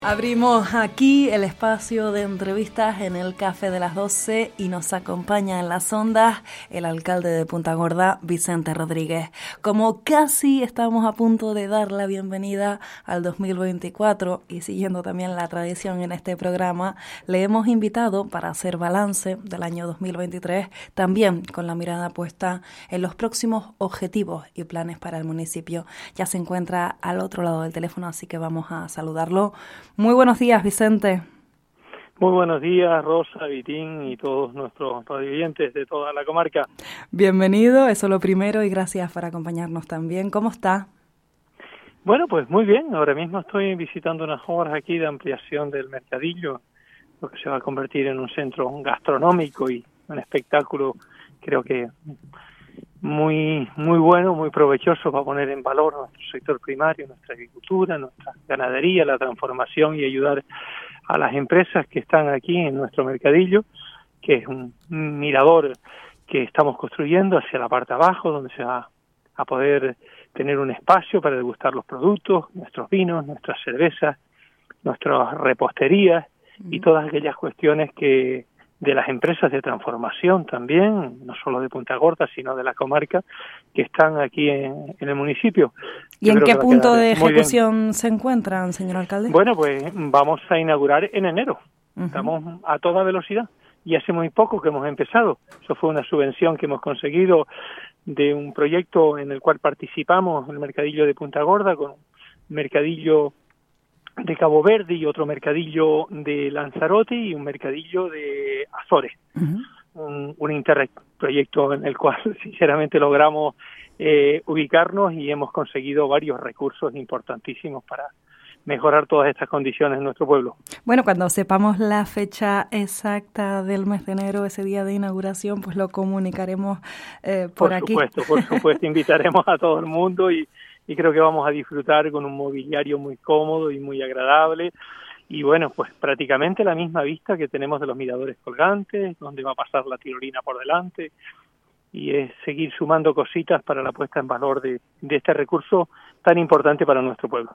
Abrimos aquí el espacio de entrevistas en el Café de las 12 y nos acompaña en las ondas el alcalde de Punta Gorda, Vicente Rodríguez. Como casi estamos a punto de dar la bienvenida al 2024 y siguiendo también la tradición en este programa, le hemos invitado para hacer balance del año 2023, también con la mirada puesta en los próximos objetivos y planes para el municipio. Ya se encuentra al otro lado del teléfono, así que vamos a saludarlo. Muy buenos días, Vicente. Muy buenos días, Rosa, Vitín y todos nuestros radioyentes de toda la comarca. Bienvenido, eso lo primero, y gracias por acompañarnos también. ¿Cómo está? Bueno, pues muy bien. Ahora mismo estoy visitando unas obras aquí de ampliación del mercadillo, lo que se va a convertir en un centro gastronómico y un espectáculo, creo que muy muy bueno, muy provechoso para poner en valor nuestro sector primario, nuestra agricultura, nuestra ganadería, la transformación y ayudar a las empresas que están aquí en nuestro mercadillo, que es un mirador que estamos construyendo hacia la parte abajo, donde se va a poder tener un espacio para degustar los productos, nuestros vinos, nuestras cervezas, nuestras reposterías y todas aquellas cuestiones que de las empresas de transformación también, no solo de Punta Gorda, sino de la comarca, que están aquí en, el municipio. ¿Y en qué punto de ejecución se encuentran, señor alcalde? Bueno, pues vamos a inaugurar en enero. Estamos a toda velocidad y hace muy poco que hemos empezado. Eso fue una subvención que hemos conseguido de un proyecto en el cual participamos, el Mercadillo de Punta Gorda, con un mercadillo de Cabo Verde y otro mercadillo de Lanzarote y un mercadillo de Azores. un, un Interreg proyecto en el cual sinceramente logramos eh, ubicarnos y hemos conseguido varios recursos importantísimos para mejorar todas estas condiciones en nuestro pueblo. Bueno, cuando sepamos la fecha exacta del mes de enero, ese día de inauguración, pues lo comunicaremos eh, por, aquí. Por supuesto, por supuesto, invitaremos a todo el mundo y, y creo que vamos a disfrutar con un mobiliario muy cómodo y muy agradable. Y bueno, pues prácticamente la misma vista que tenemos de los miradores colgantes, donde va a pasar la tirolina por delante y es seguir sumando cositas para la puesta en valor de, de este recurso tan importante para nuestro pueblo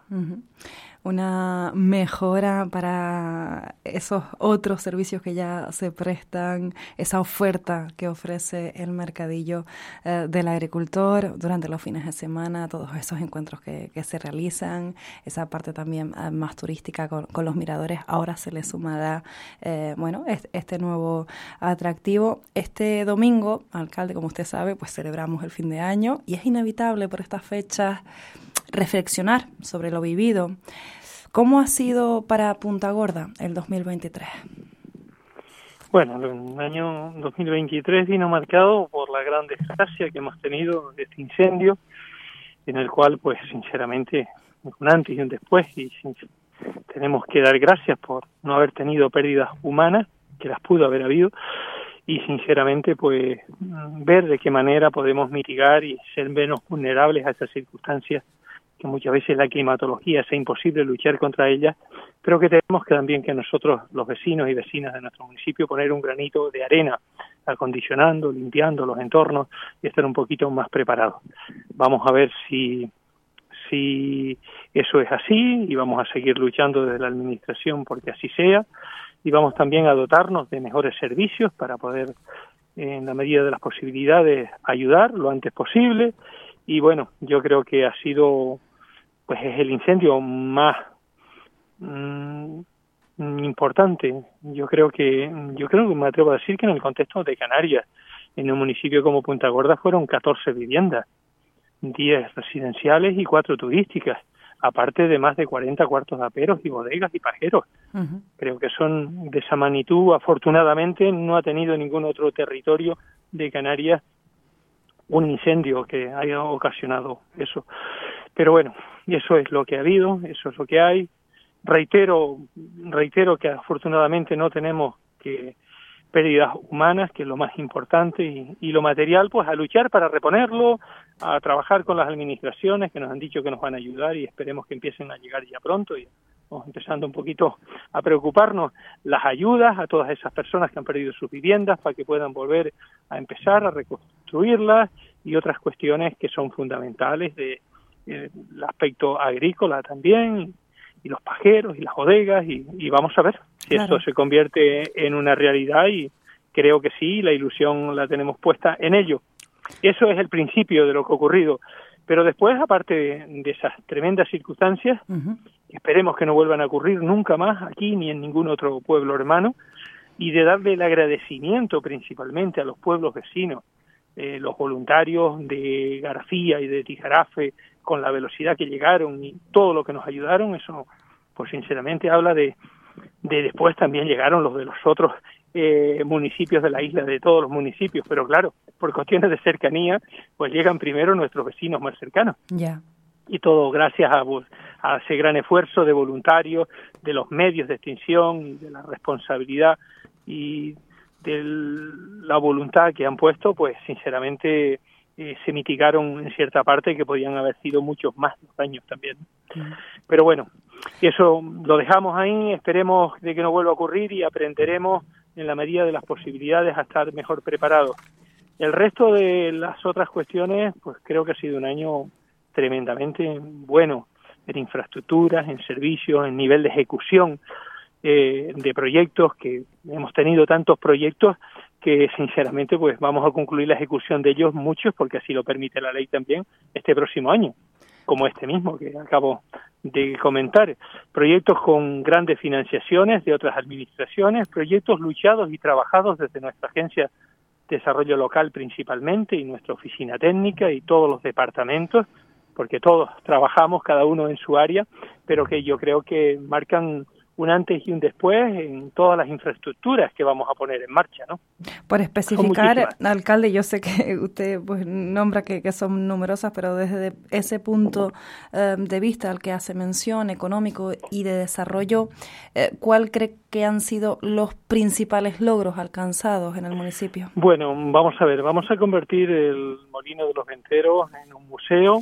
una mejora para esos otros servicios que ya se prestan, esa oferta que ofrece el mercadillo eh, del agricultor durante los fines de semana, todos esos encuentros que, se realizan, esa parte también eh, más turística con, los miradores, ahora se le sumará, eh, bueno, este, nuevo atractivo. Este domingo, alcalde, como usted sabe, pues celebramos el fin de año y es inevitable por estas fechas reflexionar sobre lo vivido. ¿Cómo ha sido para Punta Gorda el 2023? Bueno, el año 2023 vino marcado por la gran desgracia que hemos tenido de este incendio, en el cual, pues, sinceramente, un antes y un después, y tenemos que dar gracias por no haber tenido pérdidas humanas, que las pudo haber habido, y sinceramente, pues, ver de qué manera podemos mitigar y ser menos vulnerables a esas circunstancias que muchas veces la climatología sea imposible luchar contra ella, pero que tenemos que también que nosotros, los vecinos y vecinas de nuestro municipio, poner un granito de arena, acondicionando, limpiando los entornos y estar un poquito más preparados. Vamos a ver si, si eso es así y vamos a seguir luchando desde la Administración porque así sea y vamos también a dotarnos de mejores servicios para poder, en la medida de las posibilidades, ayudar lo antes posible. Y bueno, yo creo que ha sido pues es el incendio más mm, importante. Yo creo que yo creo que me atrevo a decir que en el contexto de Canarias, en un municipio como Punta Gorda fueron 14 viviendas, 10 residenciales y 4 turísticas, aparte de más de 40 cuartos de aperos y bodegas y pajeros. Creo que son de esa magnitud. Afortunadamente no ha tenido ningún otro territorio de Canarias un incendio que haya ocasionado eso. Pero bueno, y eso es lo que ha habido, eso es lo que hay. reitero, reitero que afortunadamente no tenemos que pérdidas humanas, que es lo más importante, y, lo material, pues a luchar para reponerlo, a trabajar con las administraciones que nos han dicho que nos van a ayudar y esperemos que empiecen a llegar ya pronto y vamos empezando un poquito a preocuparnos las ayudas a todas esas personas que han perdido sus viviendas para que puedan volver a empezar a reconstruirlas y otras cuestiones que son fundamentales de el aspecto agrícola también y los pajeros y las bodegas y, vamos a ver si esto se convierte en una realidad y creo que sí, la ilusión la tenemos puesta en ello. Eso es el principio de lo que ha ocurrido. Pero después, aparte de, esas tremendas circunstancias, esperemos que no vuelvan a ocurrir nunca más aquí ni en ningún otro pueblo hermano, y de darle el agradecimiento principalmente a los pueblos vecinos, eh, los voluntarios de García y de Tijarafe, con la velocidad que llegaron y todo lo que nos ayudaron, eso pues sinceramente habla de, de después también llegaron los de los otros eh, municipios de la isla, de todos los municipios, pero claro, por cuestiones de cercanía, pues llegan primero nuestros vecinos más cercanos. Ya. Y todo gracias a, a ese gran esfuerzo de voluntarios, de los medios de extinción, de la responsabilidad y de la voluntad que han puesto, pues sinceramente eh, se mitigaron en cierta parte que podían haber sido muchos más daños también. Pero bueno, eso lo dejamos ahí, esperemos de que no vuelva a ocurrir y aprenderemos en la medida de las posibilidades a estar mejor preparados. El resto de las otras cuestiones, pues creo que ha sido un año tremendamente bueno en infraestructuras, en servicios, en nivel de ejecución eh, de proyectos, que hemos tenido tantos proyectos que sinceramente pues vamos a concluir la ejecución de ellos muchos porque así lo permite la ley también este próximo año como este mismo que acabo de comentar. Proyectos con grandes financiaciones de otras administraciones proyectos luchados y trabajados desde nuestra agencia de desarrollo local principalmente y nuestra oficina técnica y todos los departamentos porque todos trabajamos cada uno en su área pero que yo creo que marcan un antes y un después en todas las infraestructuras que vamos a poner en marcha, ¿no? Por especificar, alcalde, yo sé que usted pues nombra que, son numerosas, pero desde ese punto eh, de vista al que hace mención económico y de desarrollo, eh, ¿cuál cree que han sido los principales logros alcanzados en el municipio? Bueno, vamos a ver, vamos a convertir el Molino de los Venteros en un museo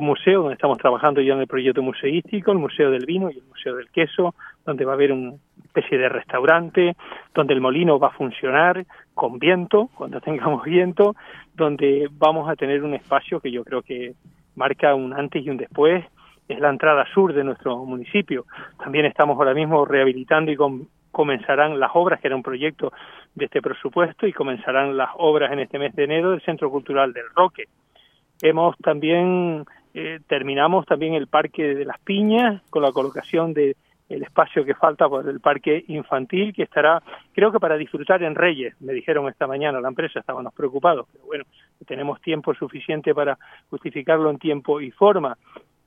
museo donde estamos trabajando ya en el proyecto museístico, el Museo del Vino y el Museo del Queso, donde va a haber una especie de restaurante, donde el molino va a funcionar con viento, cuando tengamos viento, donde vamos a tener un espacio que yo creo que marca un antes y un después, es la entrada sur de nuestro municipio. También estamos ahora mismo rehabilitando y comenzarán las obras, que era un proyecto de este presupuesto, y comenzarán las obras en este mes de enero del Centro Cultural del Roque. Hemos también eh, terminamos también el Parque de las Piñas con la colocación de el espacio que falta por el parque infantil que estará creo que para disfrutar en Reyes me dijeron esta mañana la empresa estábamos preocupados pero bueno tenemos tiempo suficiente para justificarlo en tiempo y forma.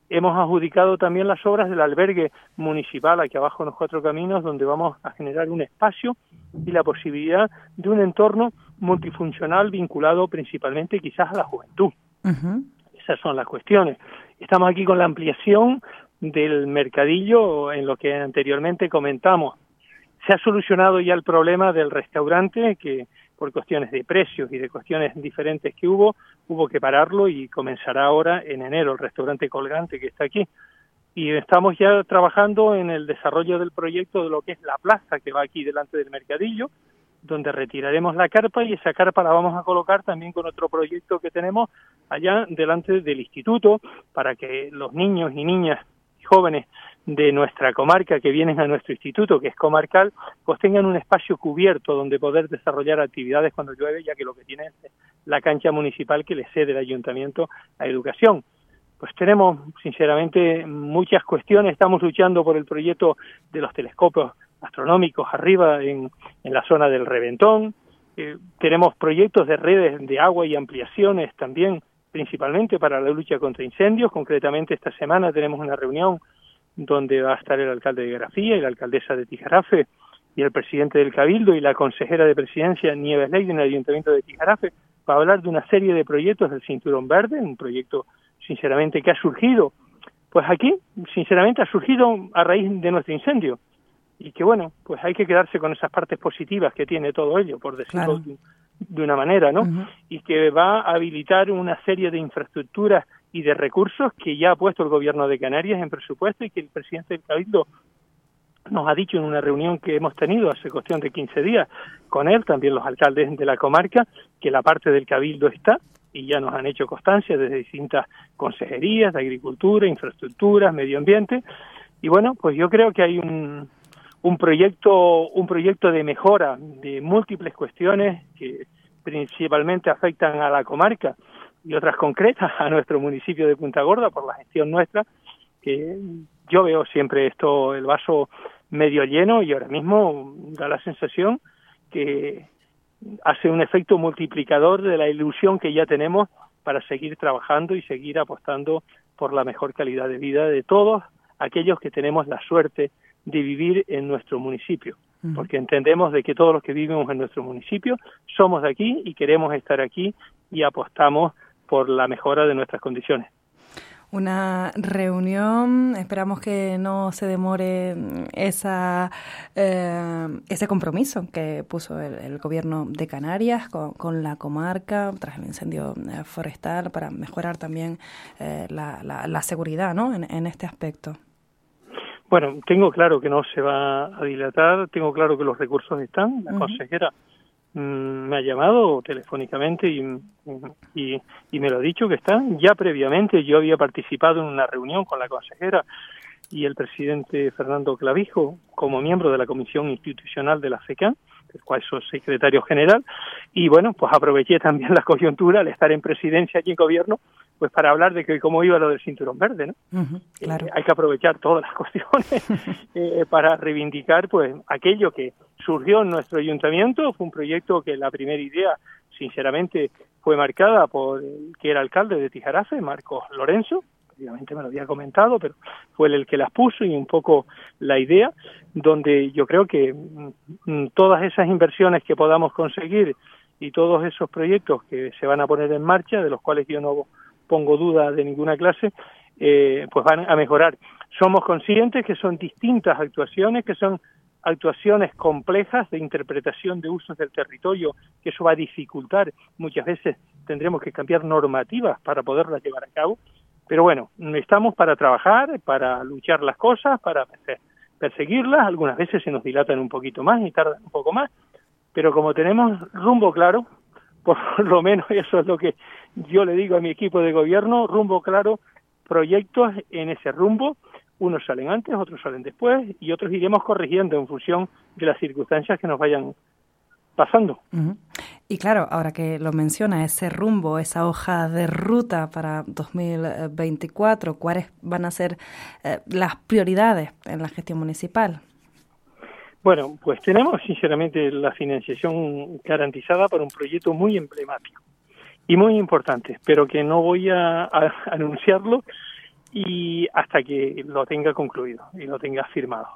Hemos adjudicado también las obras del albergue municipal aquí abajo en los cuatro caminos donde vamos a generar un espacio y la posibilidad de un entorno multifuncional vinculado principalmente quizás a la juventud esas son las cuestiones. Estamos aquí con la ampliación del mercadillo en lo que anteriormente comentamos. Se ha solucionado ya el problema del restaurante que por cuestiones de precios y de cuestiones diferentes que hubo, hubo que pararlo y comenzará ahora en enero el restaurante colgante que está aquí. Y estamos ya trabajando en el desarrollo del proyecto de lo que es la plaza que va aquí delante del mercadillo, donde retiraremos la carpa y esa carpa la vamos a colocar también con otro proyecto que tenemos allá delante del instituto para que los niños y niñas y jóvenes de nuestra comarca que vienen a nuestro instituto, que es comarcal, pues tengan un espacio cubierto donde poder desarrollar actividades cuando llueve, ya que lo que tiene es la cancha municipal que le cede el ayuntamiento a educación. Pues tenemos, sinceramente, muchas cuestiones. Estamos luchando por el proyecto de los telescopios astronómicos arriba en, en la zona del Reventón. Eh, tenemos proyectos de redes de agua y ampliaciones también, principalmente para la lucha contra incendios. Concretamente, esta semana tenemos una reunión donde va a estar el alcalde de Grafía y la alcaldesa de Tijarafe y el presidente del Cabildo y la consejera de presidencia Nieves Ley en el Ayuntamiento de Tijarafe para hablar de una serie de proyectos del Cinturón Verde, un proyecto sinceramente que ha surgido pues aquí, sinceramente, ha surgido a raíz de nuestro incendio. Y que bueno, pues hay que quedarse con esas partes positivas que tiene todo ello, por decirlo de, una manera, ¿no? Y que va a habilitar una serie de infraestructuras y de recursos que ya ha puesto el gobierno de Canarias en presupuesto y que el presidente del Cabildo nos ha dicho en una reunión que hemos tenido hace cuestión de 15 días con él, también los alcaldes de la comarca, que la parte del cabildo está y ya nos han hecho constancia desde distintas consejerías de agricultura, infraestructuras, medio ambiente. Y bueno, pues yo creo que hay un, un proyecto un proyecto de mejora de múltiples cuestiones que principalmente afectan a la comarca y otras concretas a nuestro municipio de Punta Gorda por la gestión nuestra que yo veo siempre esto, el vaso medio lleno y ahora mismo da la sensación que hace un efecto multiplicador de la ilusión que ya tenemos para seguir trabajando y seguir apostando por la mejor calidad de vida de todos aquellos que tenemos la suerte de vivir en nuestro municipio, porque entendemos de que todos los que vivimos en nuestro municipio somos de aquí y queremos estar aquí y apostamos por la mejora de nuestras condiciones una reunión. Esperamos que no se demore esa, eh, ese compromiso que puso el, gobierno de Canarias con, la comarca tras el incendio eh, forestal para mejorar también eh, la, la, seguridad ¿no? en, este aspecto. Bueno, tengo claro que no se va a dilatar, tengo claro que los recursos están. La consejera Mm, me ha llamado telefónicamente y, y, y, me lo ha dicho que está. Ya previamente yo había participado en una reunión con la consejera y el presidente Fernando Clavijo como miembro de la Comisión Institucional de la FECAN, el cual soy secretario general, y bueno, pues aproveché también la coyuntura al estar en presidencia aquí en gobierno pues para hablar de que cómo iba lo del cinturón verde, ¿no? claro. Eh, hay que aprovechar todas las cuestiones eh, para reivindicar pues aquello que surgió en nuestro ayuntamiento, fue un proyecto que la primera idea, sinceramente, fue marcada por el que era alcalde de Tijarafe, Marcos Lorenzo, obviamente me lo había comentado, pero fue el que las puso y un poco la idea, donde yo creo que mm, todas esas inversiones que podamos conseguir y todos esos proyectos que se van a poner en marcha, de los cuales yo no pongo duda de ninguna clase, eh, pues van a mejorar. Somos conscientes que son distintas actuaciones, que son actuaciones complejas de interpretación de usos del territorio, que eso va a dificultar. Muchas veces tendremos que cambiar normativas para poderlas llevar a cabo. Pero bueno, estamos para trabajar, para luchar las cosas, para perseguirlas. Algunas veces se nos dilatan un poquito más y tardan un poco más. Pero como tenemos rumbo claro, por lo menos eso es lo que yo le digo a mi equipo de gobierno, rumbo claro, proyectos en ese rumbo, unos salen antes, otros salen después y otros iremos corrigiendo en función de las circunstancias que nos vayan pasando. Y claro, ahora que lo menciona, ese rumbo, esa hoja de ruta para 2024, ¿cuáles van a ser eh, las prioridades en la gestión municipal? Bueno, pues tenemos sinceramente la financiación garantizada para un proyecto muy emblemático y muy importante, pero que no voy a, anunciarlo y hasta que lo tenga concluido y lo tenga firmado.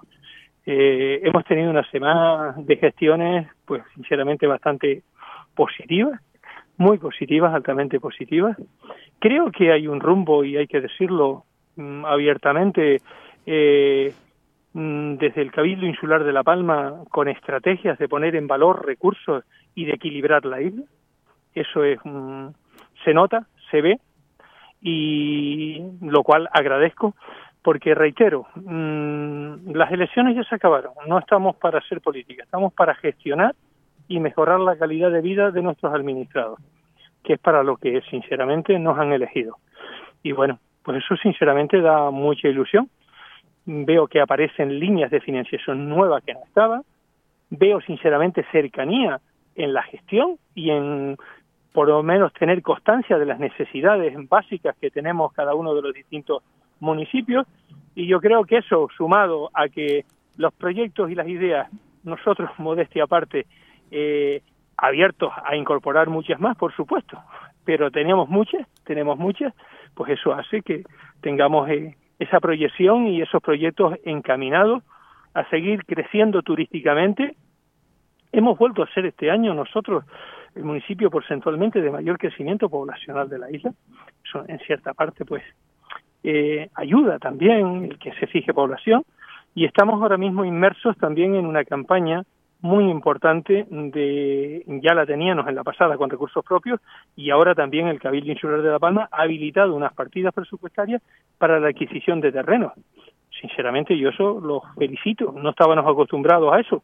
Eh, hemos tenido una semana de gestiones, pues sinceramente bastante positivas, muy positivas, altamente positivas. Creo que hay un rumbo y hay que decirlo mm, abiertamente. Eh, Mm, desde el Cabildo Insular de La Palma con estrategias de poner en valor recursos y de equilibrar la isla. Eso es se nota, se ve y lo cual agradezco porque reitero, mm, las elecciones ya se acabaron, no estamos para hacer política, estamos para gestionar y mejorar la calidad de vida de nuestros administrados, que es para lo que sinceramente nos han elegido. Y bueno, pues eso sinceramente da mucha ilusión veo que aparecen líneas de financiación nuevas que no estaban, veo sinceramente cercanía en la gestión y en por lo menos tener constancia de las necesidades básicas que tenemos cada uno de los distintos municipios y yo creo que eso sumado a que los proyectos y las ideas nosotros modestia aparte eh, abiertos a incorporar muchas más por supuesto pero tenemos muchas tenemos muchas pues eso hace que tengamos eh, esa proyección y esos proyectos encaminados a seguir creciendo turísticamente. Hemos vuelto a ser este año nosotros el municipio porcentualmente de mayor crecimiento poblacional de la isla. Eso en cierta parte pues eh, ayuda también el que se fije población y estamos ahora mismo inmersos también en una campaña muy importante de ya la teníamos en la pasada con recursos propios y ahora también el Cabildo Insular de La Palma ha habilitado unas partidas presupuestarias para la adquisición de terrenos. Sinceramente yo eso lo felicito, no estábamos acostumbrados a eso.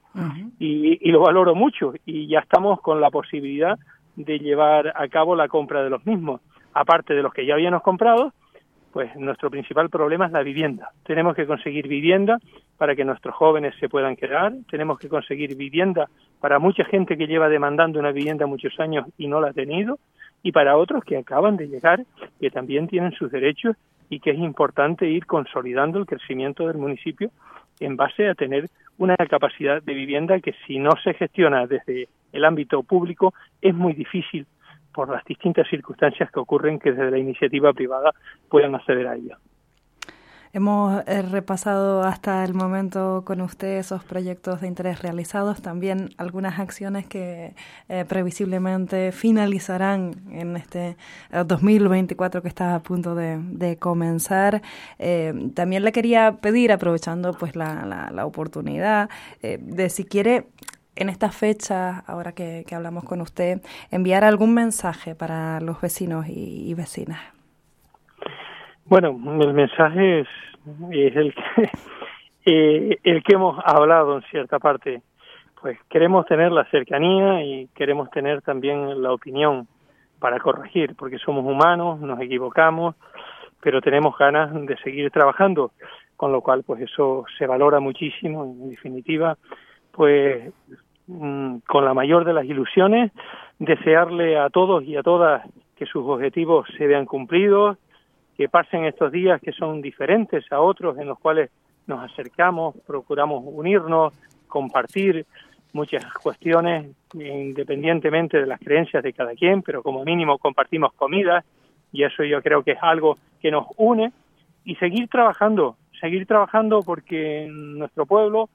Y, y lo valoro mucho. Y ya estamos con la posibilidad de llevar a cabo la compra de los mismos, aparte de los que ya habíamos comprado pues nuestro principal problema es la vivienda. Tenemos que conseguir vivienda para que nuestros jóvenes se puedan quedar, tenemos que conseguir vivienda para mucha gente que lleva demandando una vivienda muchos años y no la ha tenido, y para otros que acaban de llegar, que también tienen sus derechos y que es importante ir consolidando el crecimiento del municipio en base a tener una capacidad de vivienda que si no se gestiona desde el ámbito público es muy difícil por las distintas circunstancias que ocurren que desde la iniciativa privada puedan acceder a ella. Hemos eh, repasado hasta el momento con usted esos proyectos de interés realizados, también algunas acciones que eh, previsiblemente finalizarán en este 2024 eh, que está a punto de, comenzar. también le quería pedir, aprovechando pues la, la oportunidad, de si quiere en esta fecha, ahora que, hablamos con usted, enviar algún mensaje para los vecinos y, vecinas? Bueno, el mensaje es, el, que, eh, el que hemos hablado en cierta parte. Pues queremos tener la cercanía y queremos tener también la opinión para corregir, porque somos humanos, nos equivocamos, pero tenemos ganas de seguir trabajando, con lo cual pues eso se valora muchísimo, en definitiva pues mm, con la mayor de las ilusiones, desearle a todos y a todas que sus objetivos se vean cumplidos, que pasen estos días que son diferentes a otros en los cuales nos acercamos, procuramos unirnos, compartir muchas cuestiones independientemente de las creencias de cada quien, pero como mínimo compartimos comidas y eso yo creo que es algo que nos une y seguir trabajando, seguir trabajando porque nuestro pueblo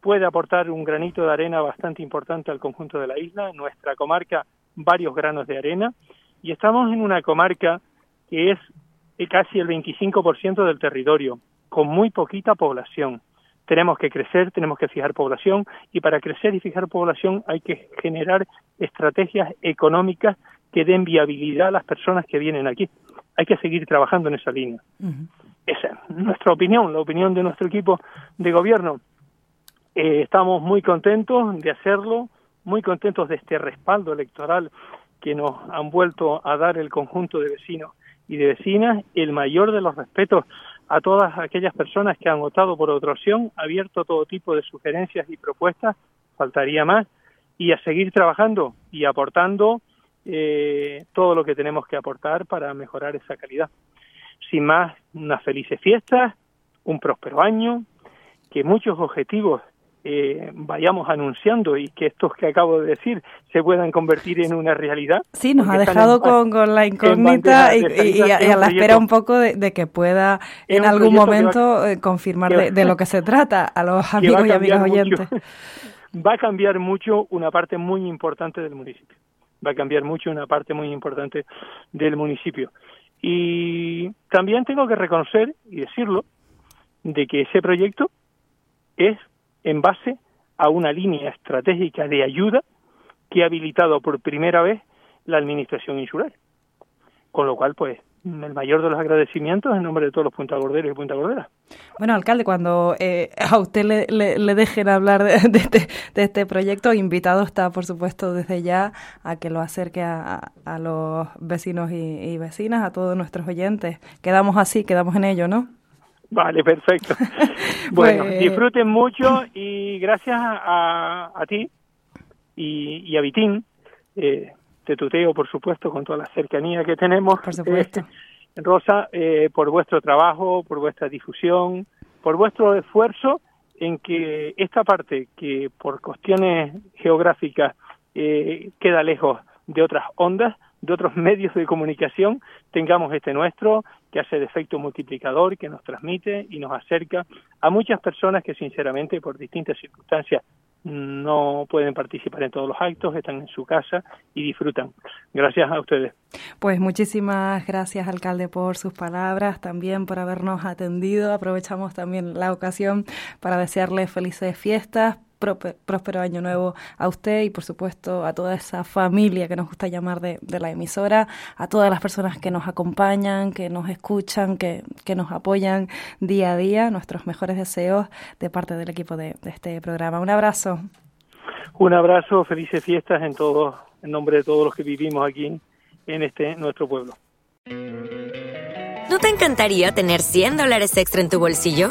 puede aportar un granito de arena bastante importante al conjunto de la isla, nuestra comarca varios granos de arena, y estamos en una comarca que es casi el 25% del territorio, con muy poquita población. Tenemos que crecer, tenemos que fijar población, y para crecer y fijar población hay que generar estrategias económicas que den viabilidad a las personas que vienen aquí. Hay que seguir trabajando en esa línea. Esa es nuestra opinión, la opinión de nuestro equipo de gobierno. Eh, estamos muy contentos de hacerlo, muy contentos de este respaldo electoral que nos han vuelto a dar el conjunto de vecinos y de vecinas, el mayor de los respetos a todas aquellas personas que han votado por otra opción, abierto todo tipo de sugerencias y propuestas, faltaría más, y a seguir trabajando y aportando eh, todo lo que tenemos que aportar para mejorar esa calidad. Sin más, unas felices fiestas, un próspero año, que muchos objetivos eh, vayamos anunciando y que estos que acabo de decir se puedan convertir en una realidad. Sí, nos ha dejado con, la incógnita y, a, la espera un poco de, que pueda en algún momento eh, confirmar de, lo que se trata a los amigos y amigas oyentes. va a cambiar mucho una parte muy importante del municipio. Va a cambiar mucho una parte muy importante del municipio. Y también tengo que reconocer y decirlo de que ese proyecto es en base a una línea estratégica de ayuda que ha habilitado por primera vez la Administración Insular. Con lo cual, pues, el mayor de los agradecimientos en nombre de todos los puntagorderos y Punta Gordera. Bueno, alcalde, cuando eh, a usted le, le, dejen hablar de, este, de, este, proyecto, invitado está, por supuesto, desde ya a que lo acerque a, a los vecinos y, vecinas, a todos nuestros oyentes. Quedamos así, quedamos en ello, ¿no? Vale, perfecto. bueno, pues, disfruten mucho y gracias a, a ti y, a Vitín, eh, te tuteo, por supuesto, con toda la cercanía que tenemos. Por supuesto. Eh, Rosa, eh, por vuestro trabajo, por vuestra difusión, por vuestro esfuerzo en que esta parte que por cuestiones geográficas eh, queda lejos de otras ondas, de otros medios de comunicación, tengamos este nuestro, que hace de efecto multiplicador, que nos transmite y nos acerca a muchas personas que sinceramente por distintas circunstancias no pueden participar en todos los actos, están en su casa y disfrutan. Gracias a ustedes. Pues muchísimas gracias, alcalde, por sus palabras, también por habernos atendido. Aprovechamos también la ocasión para desearle felices fiestas, próspero año nuevo a usted y por supuesto a toda esa familia que nos gusta llamar de, la emisora, a todas las personas que nos acompañan, que nos escuchan, que, que, nos apoyan día a día. Nuestros mejores deseos de parte del equipo de, de este programa. Un abrazo. Un abrazo, felices fiestas en todos, en nombre de todos los que vivimos aquí en este nuestro pueblo. ¿No te encantaría tener 100 dólares extra en tu bolsillo?